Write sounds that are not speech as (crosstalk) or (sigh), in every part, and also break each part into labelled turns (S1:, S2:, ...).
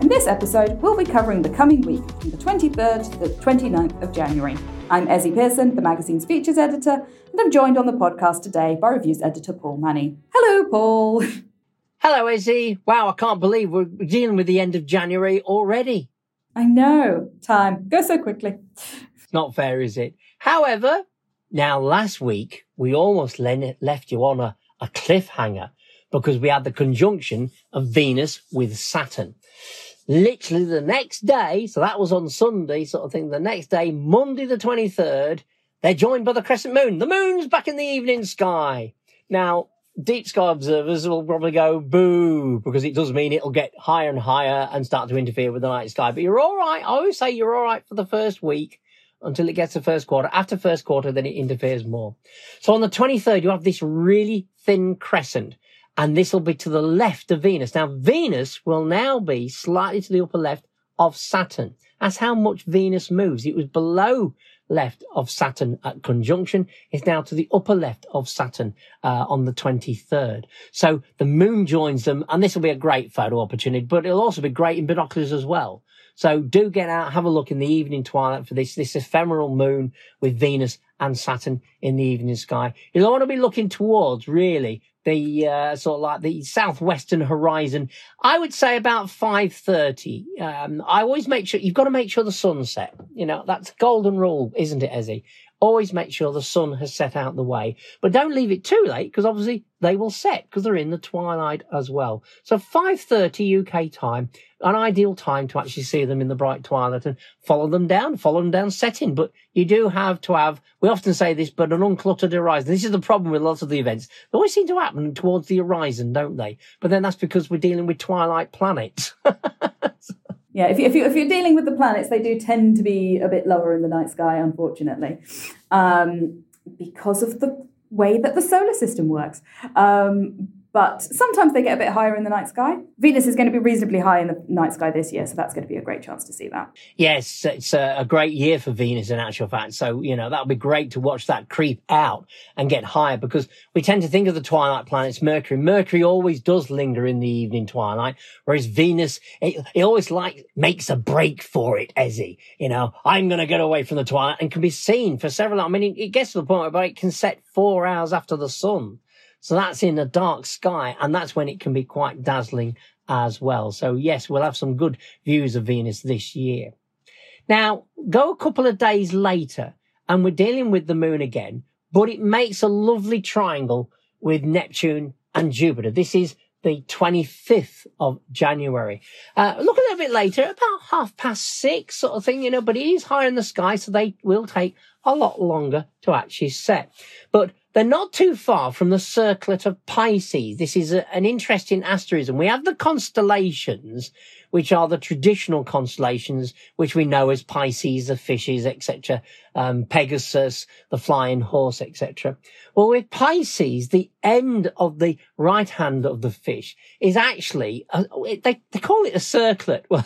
S1: In this episode, we'll be covering the coming week from the 23rd to the 29th of January. I'm Ezzy Pearson, the magazine's features editor, and I'm joined on the podcast today by reviews editor Paul Money. Hello, Paul. (laughs)
S2: Hello, Ezzy. Wow, I can't believe we're dealing with the end of January already.
S1: I know. Time goes so quickly.
S2: It's not fair, is it? However, now last week we almost left you on a, a cliffhanger because we had the conjunction of Venus with Saturn literally the next day, so that was on Sunday, sort of thing, the next day, Monday the 23rd, they're joined by the crescent moon. The moon's back in the evening sky. Now, deep sky observers will probably go boo because it does mean it'll get higher and higher and start to interfere with the night sky. But you're all right. I always say you're all right for the first week until it gets to first quarter. After first quarter, then it interferes more. So on the 23rd, you have this really thin crescent and this will be to the left of Venus. Now, Venus will now be slightly to the upper left of Saturn. That's how much Venus moves. It was below left of Saturn at conjunction. It's now to the upper left of Saturn uh, on the 23rd. So the moon joins them, and this will be a great photo opportunity, but it'll also be great in binoculars as well. So do get out, have a look in the evening twilight for this, this ephemeral moon with Venus and Saturn in the evening sky. You'll want to be looking towards really the uh, sort of like the southwestern horizon. I would say about five thirty. Um, I always make sure you've got to make sure the sun's set. You know that's golden rule, isn't it, Ezzy? Always make sure the sun has set out the way, but don't leave it too late because obviously they will set because they're in the twilight as well. So 5:30 UK time, an ideal time to actually see them in the bright twilight and follow them down, follow them down setting. But you do have to have. We often say this, but an uncluttered horizon. This is the problem with lots of the events. They always seem to happen towards the horizon, don't they? But then that's because we're dealing with twilight planets. (laughs)
S1: Yeah, if, you, if, you, if you're dealing with the planets, they do tend to be a bit lower in the night sky, unfortunately, um, because of the way that the solar system works. Um, but sometimes they get a bit higher in the night sky. Venus is going to be reasonably high in the night sky this year, so that's going to be a great chance to see that.
S2: Yes, it's a great year for Venus in actual fact. So, you know, that'll be great to watch that creep out and get higher because we tend to think of the twilight planets Mercury. Mercury always does linger in the evening twilight, whereas Venus, it, it always like makes a break for it, Ezzy. You know, I'm going to get away from the twilight and can be seen for several, I mean, it, it gets to the point where it can set four hours after the sun. So that's in a dark sky and that's when it can be quite dazzling as well. So yes, we'll have some good views of Venus this year. Now go a couple of days later and we're dealing with the moon again, but it makes a lovely triangle with Neptune and Jupiter. This is the 25th of January. Uh, look a little bit later, about half past six sort of thing, you know, but it is higher in the sky, so they will take a lot longer to actually set. But they're not too far from the circlet of Pisces. This is a, an interesting asterism. We have the constellations, which are the traditional constellations, which we know as Pisces, the fishes, etc., um, Pegasus, the flying horse, etc. Well, with Pisces, the end of the right hand of the fish is actually, a, they, they call it a circlet. (laughs) Well,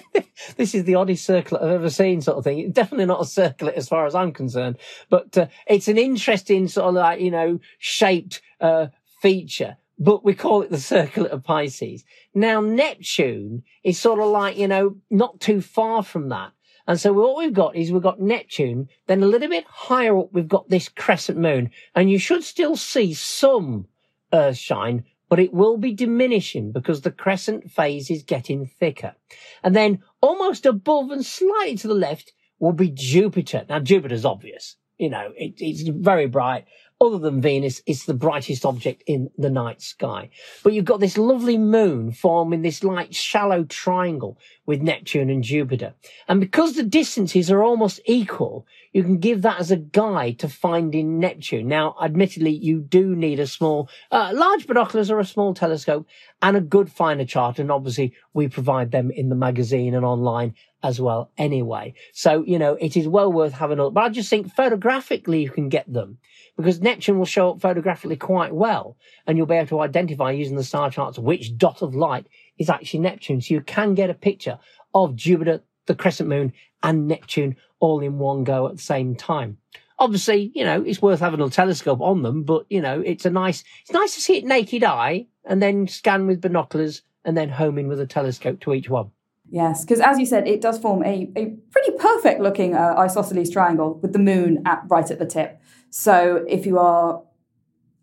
S2: (laughs) this is the oddest circlet I've ever seen, sort of thing. Definitely not a circlet as far as I'm concerned, but uh, it's an interesting sort of like you know shaped uh, feature. But we call it the circlet of Pisces. Now Neptune is sort of like you know not too far from that. And so what we've got is we've got Neptune, then a little bit higher up, we've got this crescent moon, and you should still see some Earth shine, but it will be diminishing because the crescent phase is getting thicker. And then almost above and slightly to the left will be Jupiter. Now Jupiter's obvious. You know, it, it's very bright other than Venus, it's the brightest object in the night sky. But you've got this lovely moon forming this light shallow triangle with Neptune and Jupiter. And because the distances are almost equal, you can give that as a guide to finding Neptune. Now, admittedly, you do need a small, uh, large binoculars or a small telescope and a good finder chart. And obviously we provide them in the magazine and online as well anyway. So, you know, it is well worth having a look. But I just think photographically you can get them because Neptune will show up photographically quite well and you'll be able to identify using the star charts which dot of light is actually Neptune. So you can get a picture of Jupiter, the crescent moon and Neptune all in one go at the same time. Obviously, you know, it's worth having a telescope on them, but you know, it's a nice, it's nice to see it naked eye and then scan with binoculars and then home in with a telescope to each one.
S1: Yes, because as you said, it does form a, a pretty perfect looking uh, isosceles triangle with the moon at right at the tip. So if you are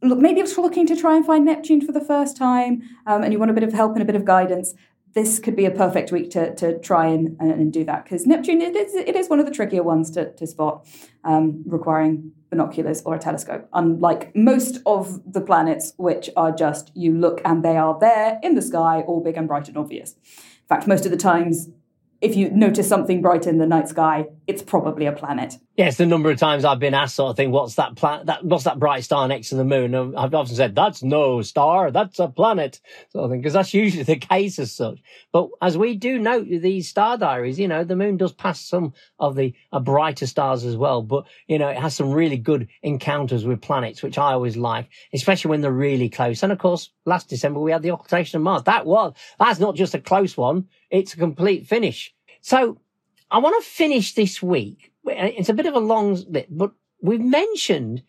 S1: look, maybe you're looking to try and find Neptune for the first time um, and you want a bit of help and a bit of guidance, this could be a perfect week to, to try and, and do that because Neptune it is, it is one of the trickier ones to, to spot, um, requiring binoculars or a telescope. Unlike most of the planets, which are just you look and they are there in the sky, all big and bright and obvious. In fact, most of the times if you notice something bright in the night sky, it's probably a planet.
S2: Yes, the number of times I've been asked sort of thing, what's that planet? That what's that bright star next to the moon? I've often said that's no star, that's a planet, sort of thing, because that's (laughs) usually the case as such. But as we do note these star diaries, you know, the moon does pass some of the uh, brighter stars as well, but you know, it has some really good encounters with planets, which I always like, especially when they're really close. And of course, last December we had the occultation of Mars. That was that's not just a close one; it's a complete finish. So I want to finish this week. It's a bit of a long bit, but we've mentioned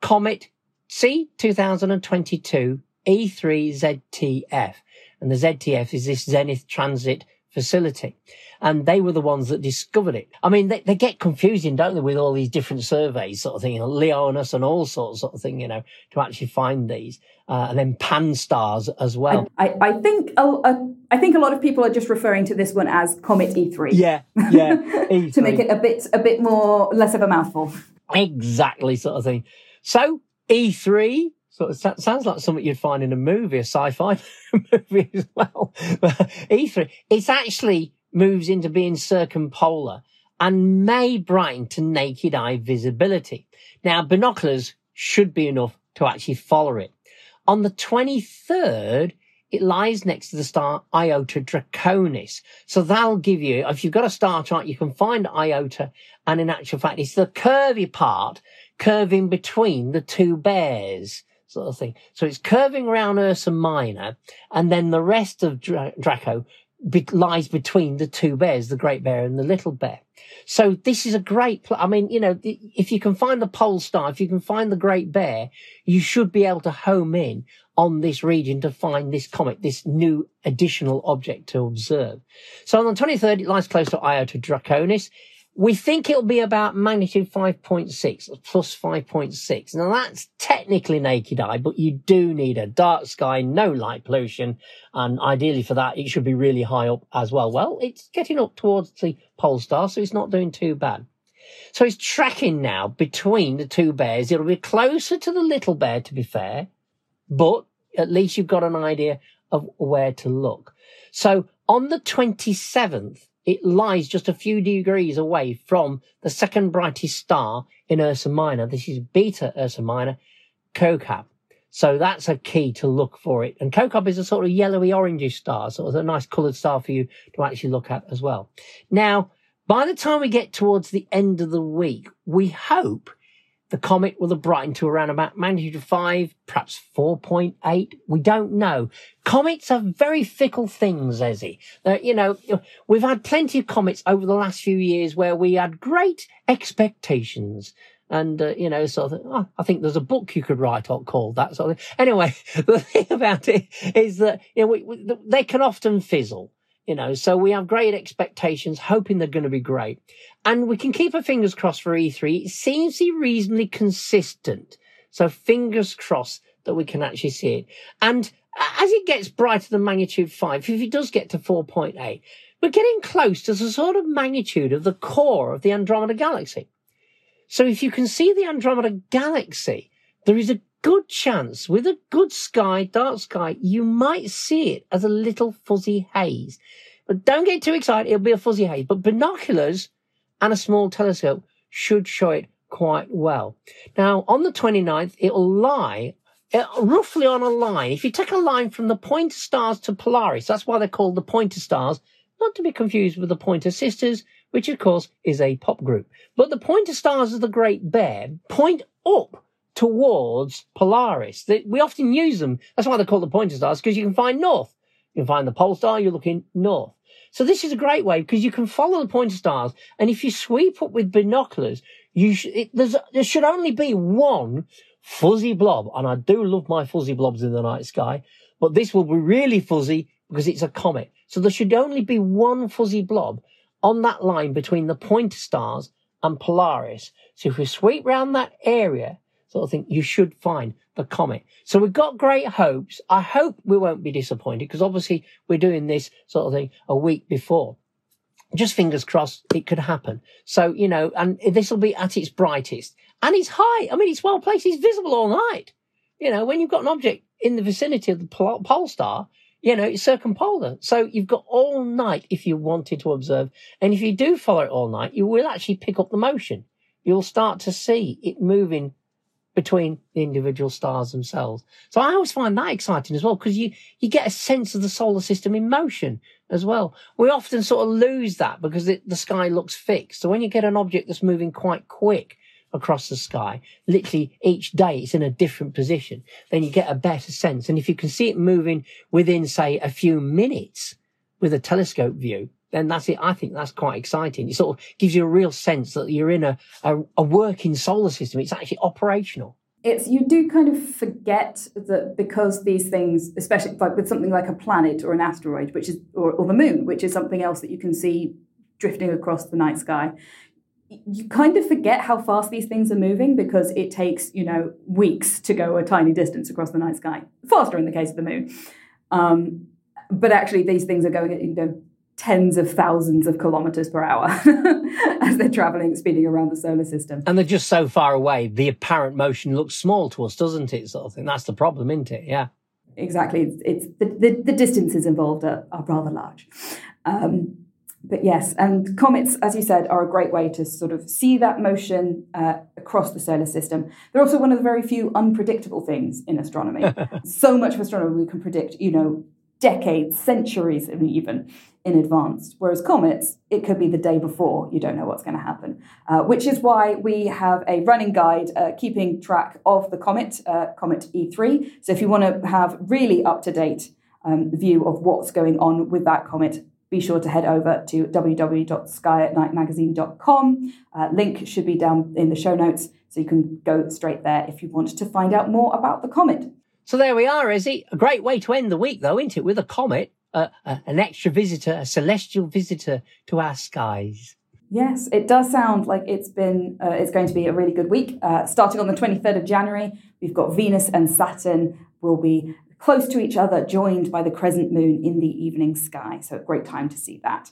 S2: Comet C 2022 E3 ZTF. And the ZTF is this Zenith Transit Facility and they were the ones that discovered it. I mean, they, they get confusing, don't they, with all these different surveys, sort of thing, you know, Leonis and all sorts sort of thing, you know, to actually find these, uh, and then Pan-STARRS as well.
S1: I, I, I think a, a, I think a lot of people are just referring to this one as Comet E3.
S2: Yeah, yeah, (laughs)
S1: E3. to make it a bit a bit more less of a mouthful.
S2: Exactly, sort of thing. So E3 sort of sounds like something you'd find in a movie, a sci-fi (laughs) movie as well. E3, it's actually moves into being circumpolar and may brighten to naked eye visibility. Now, binoculars should be enough to actually follow it. On the 23rd, it lies next to the star Iota Draconis. So that'll give you, if you've got a star chart, you can find Iota. And in actual fact, it's the curvy part curving between the two bears sort of thing. So it's curving around Ursa Minor and then the rest of Draco be- lies between the two bears, the great bear and the little bear. So this is a great, pl- I mean, you know, if you can find the pole star, if you can find the great bear, you should be able to home in on this region to find this comet, this new additional object to observe. So on the 23rd, it lies close to Iota Draconis. We think it'll be about magnitude 5.6 plus 5.6. Now that's technically naked eye, but you do need a dark sky, no light pollution. And ideally for that, it should be really high up as well. Well, it's getting up towards the pole star, so it's not doing too bad. So it's tracking now between the two bears. It'll be closer to the little bear, to be fair, but at least you've got an idea of where to look. So on the 27th, it lies just a few degrees away from the second brightest star in Ursa Minor. This is Beta Ursa Minor, Kochab. So that's a key to look for it. And Kochab is a sort of yellowy orangish star, so it's a nice coloured star for you to actually look at as well. Now, by the time we get towards the end of the week, we hope the comet will have brightened to around about magnitude 5, perhaps 4.8. We don't know. Comets are very fickle things, Ezzy. Uh, you know, we've had plenty of comets over the last few years where we had great expectations. And, uh, you know, sort of, oh, I think there's a book you could write called that sort of thing. Anyway, (laughs) the thing about it is that, you know, we, we, they can often fizzle you know, so we have great expectations, hoping they're going to be great. And we can keep our fingers crossed for E3. It seems to be reasonably consistent. So fingers crossed that we can actually see it. And as it gets brighter than magnitude five, if it does get to 4.8, we're getting close to the sort of magnitude of the core of the Andromeda galaxy. So if you can see the Andromeda galaxy, there is a good chance with a good sky, dark sky, you might see it as a little fuzzy haze. But don't get too excited. It'll be a fuzzy haze, but binoculars and a small telescope should show it quite well. Now, on the 29th, it'll lie uh, roughly on a line. If you take a line from the pointer stars to Polaris, that's why they're called the pointer stars not to be confused with the Pointer Sisters, which of course is a pop group. But the Pointer Stars of the Great Bear point up towards Polaris. We often use them. That's why they're called the Pointer Stars, because you can find north. You can find the pole star, you're looking north. So this is a great way because you can follow the pointer stars. And if you sweep up with binoculars, you sh- it, there should only be one fuzzy blob. And I do love my fuzzy blobs in the night sky, but this will be really fuzzy because it's a comet. So there should only be one fuzzy blob on that line between the pointer stars and Polaris. So if we sweep around that area, sort of thing, you should find the comet. So we've got great hopes. I hope we won't be disappointed because obviously we're doing this sort of thing a week before. Just fingers crossed it could happen. So, you know, and this will be at its brightest and it's high. I mean, it's well placed. It's visible all night. You know, when you've got an object in the vicinity of the pole star, you know, it's circumpolar. So you've got all night if you wanted to observe. And if you do follow it all night, you will actually pick up the motion. You'll start to see it moving between the individual stars themselves. So I always find that exciting as well because you, you get a sense of the solar system in motion as well. We often sort of lose that because it, the sky looks fixed. So when you get an object that's moving quite quick across the sky, literally each day it's in a different position, then you get a better sense. And if you can see it moving within, say, a few minutes with a telescope view, then that's it. I think that's quite exciting. It sort of gives you a real sense that you're in a, a, a working solar system. It's actually operational.
S1: It's you do kind of forget that because these things, especially like with something like a planet or an asteroid, which is or, or the moon, which is something else that you can see drifting across the night sky, you kind of forget how fast these things are moving because it takes you know weeks to go a tiny distance across the night sky faster in the case of the moon um, but actually these things are going at you know tens of thousands of kilometers per hour (laughs) as they're traveling, speeding around the solar system.
S2: And they're just so far away, the apparent motion looks small to us, doesn't it? Sort of thing. That's the problem, isn't it? Yeah.
S1: Exactly. It's, it's the, the, the, distances involved are, are rather large. Um, but yes, and comets, as you said, are a great way to sort of see that motion uh, across the solar system. They're also one of the very few unpredictable things in astronomy. (laughs) so much of astronomy we can predict, you know, decades, centuries even in advance. Whereas comets, it could be the day before, you don't know what's going to happen. Uh, which is why we have a running guide uh, keeping track of the comet, uh, Comet E3. So if you want to have really up to date um, view of what's going on with that comet, be sure to head over to www.skyatnightmagazine.com. Uh, link should be down in the show notes, so you can go straight there if you want to find out more about the comet.
S2: So there we are, Ezzy. A great way to end the week, though, isn't it? With a comet, uh, uh, an extra visitor, a celestial visitor to our skies.
S1: Yes, it does sound like it's been. Uh, it's going to be a really good week. Uh, starting on the twenty third of January, we've got Venus and Saturn will be close to each other, joined by the crescent moon in the evening sky. So, a great time to see that.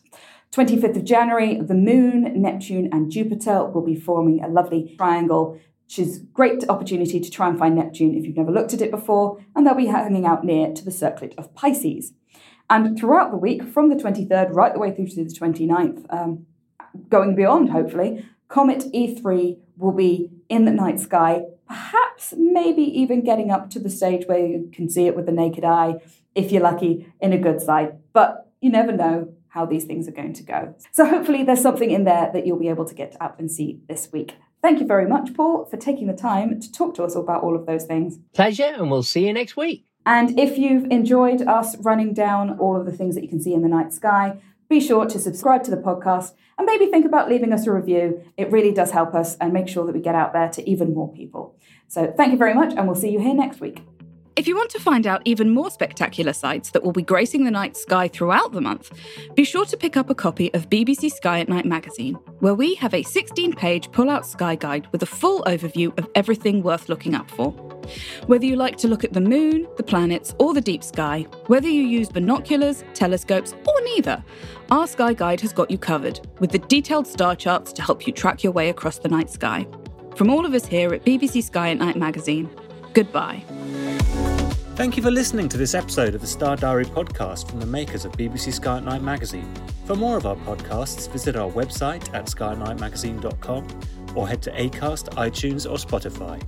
S1: 25th of January, the moon, Neptune, and Jupiter will be forming a lovely triangle which is great opportunity to try and find Neptune if you've never looked at it before, and they'll be hanging out near to the circlet of Pisces. And throughout the week, from the 23rd right the way through to the 29th, um, going beyond hopefully, Comet E3 will be in the night sky, perhaps maybe even getting up to the stage where you can see it with the naked eye, if you're lucky, in a good sight. But you never know how these things are going to go. So hopefully there's something in there that you'll be able to get up and see this week. Thank you very much, Paul, for taking the time to talk to us about all of those things.
S2: Pleasure, and we'll see you next week.
S1: And if you've enjoyed us running down all of the things that you can see in the night sky, be sure to subscribe to the podcast and maybe think about leaving us a review. It really does help us and make sure that we get out there to even more people. So thank you very much, and we'll see you here next week. If you want to find out even more spectacular sights that will be gracing the night sky throughout the month, be sure to pick up a copy of BBC Sky at Night magazine, where we have a 16 page pull out sky guide with a full overview of everything worth looking up for. Whether you like to look at the moon, the planets, or the deep sky, whether you use binoculars, telescopes, or neither, our Sky Guide has got you covered, with the detailed star charts to help you track your way across the night sky. From all of us here at BBC Sky at Night magazine, goodbye.
S3: Thank you for listening to this episode of the Star Diary podcast from the makers of BBC Sky at Night magazine. For more of our podcasts, visit our website at skyatnightmagazine.com or head to Acast, iTunes, or Spotify.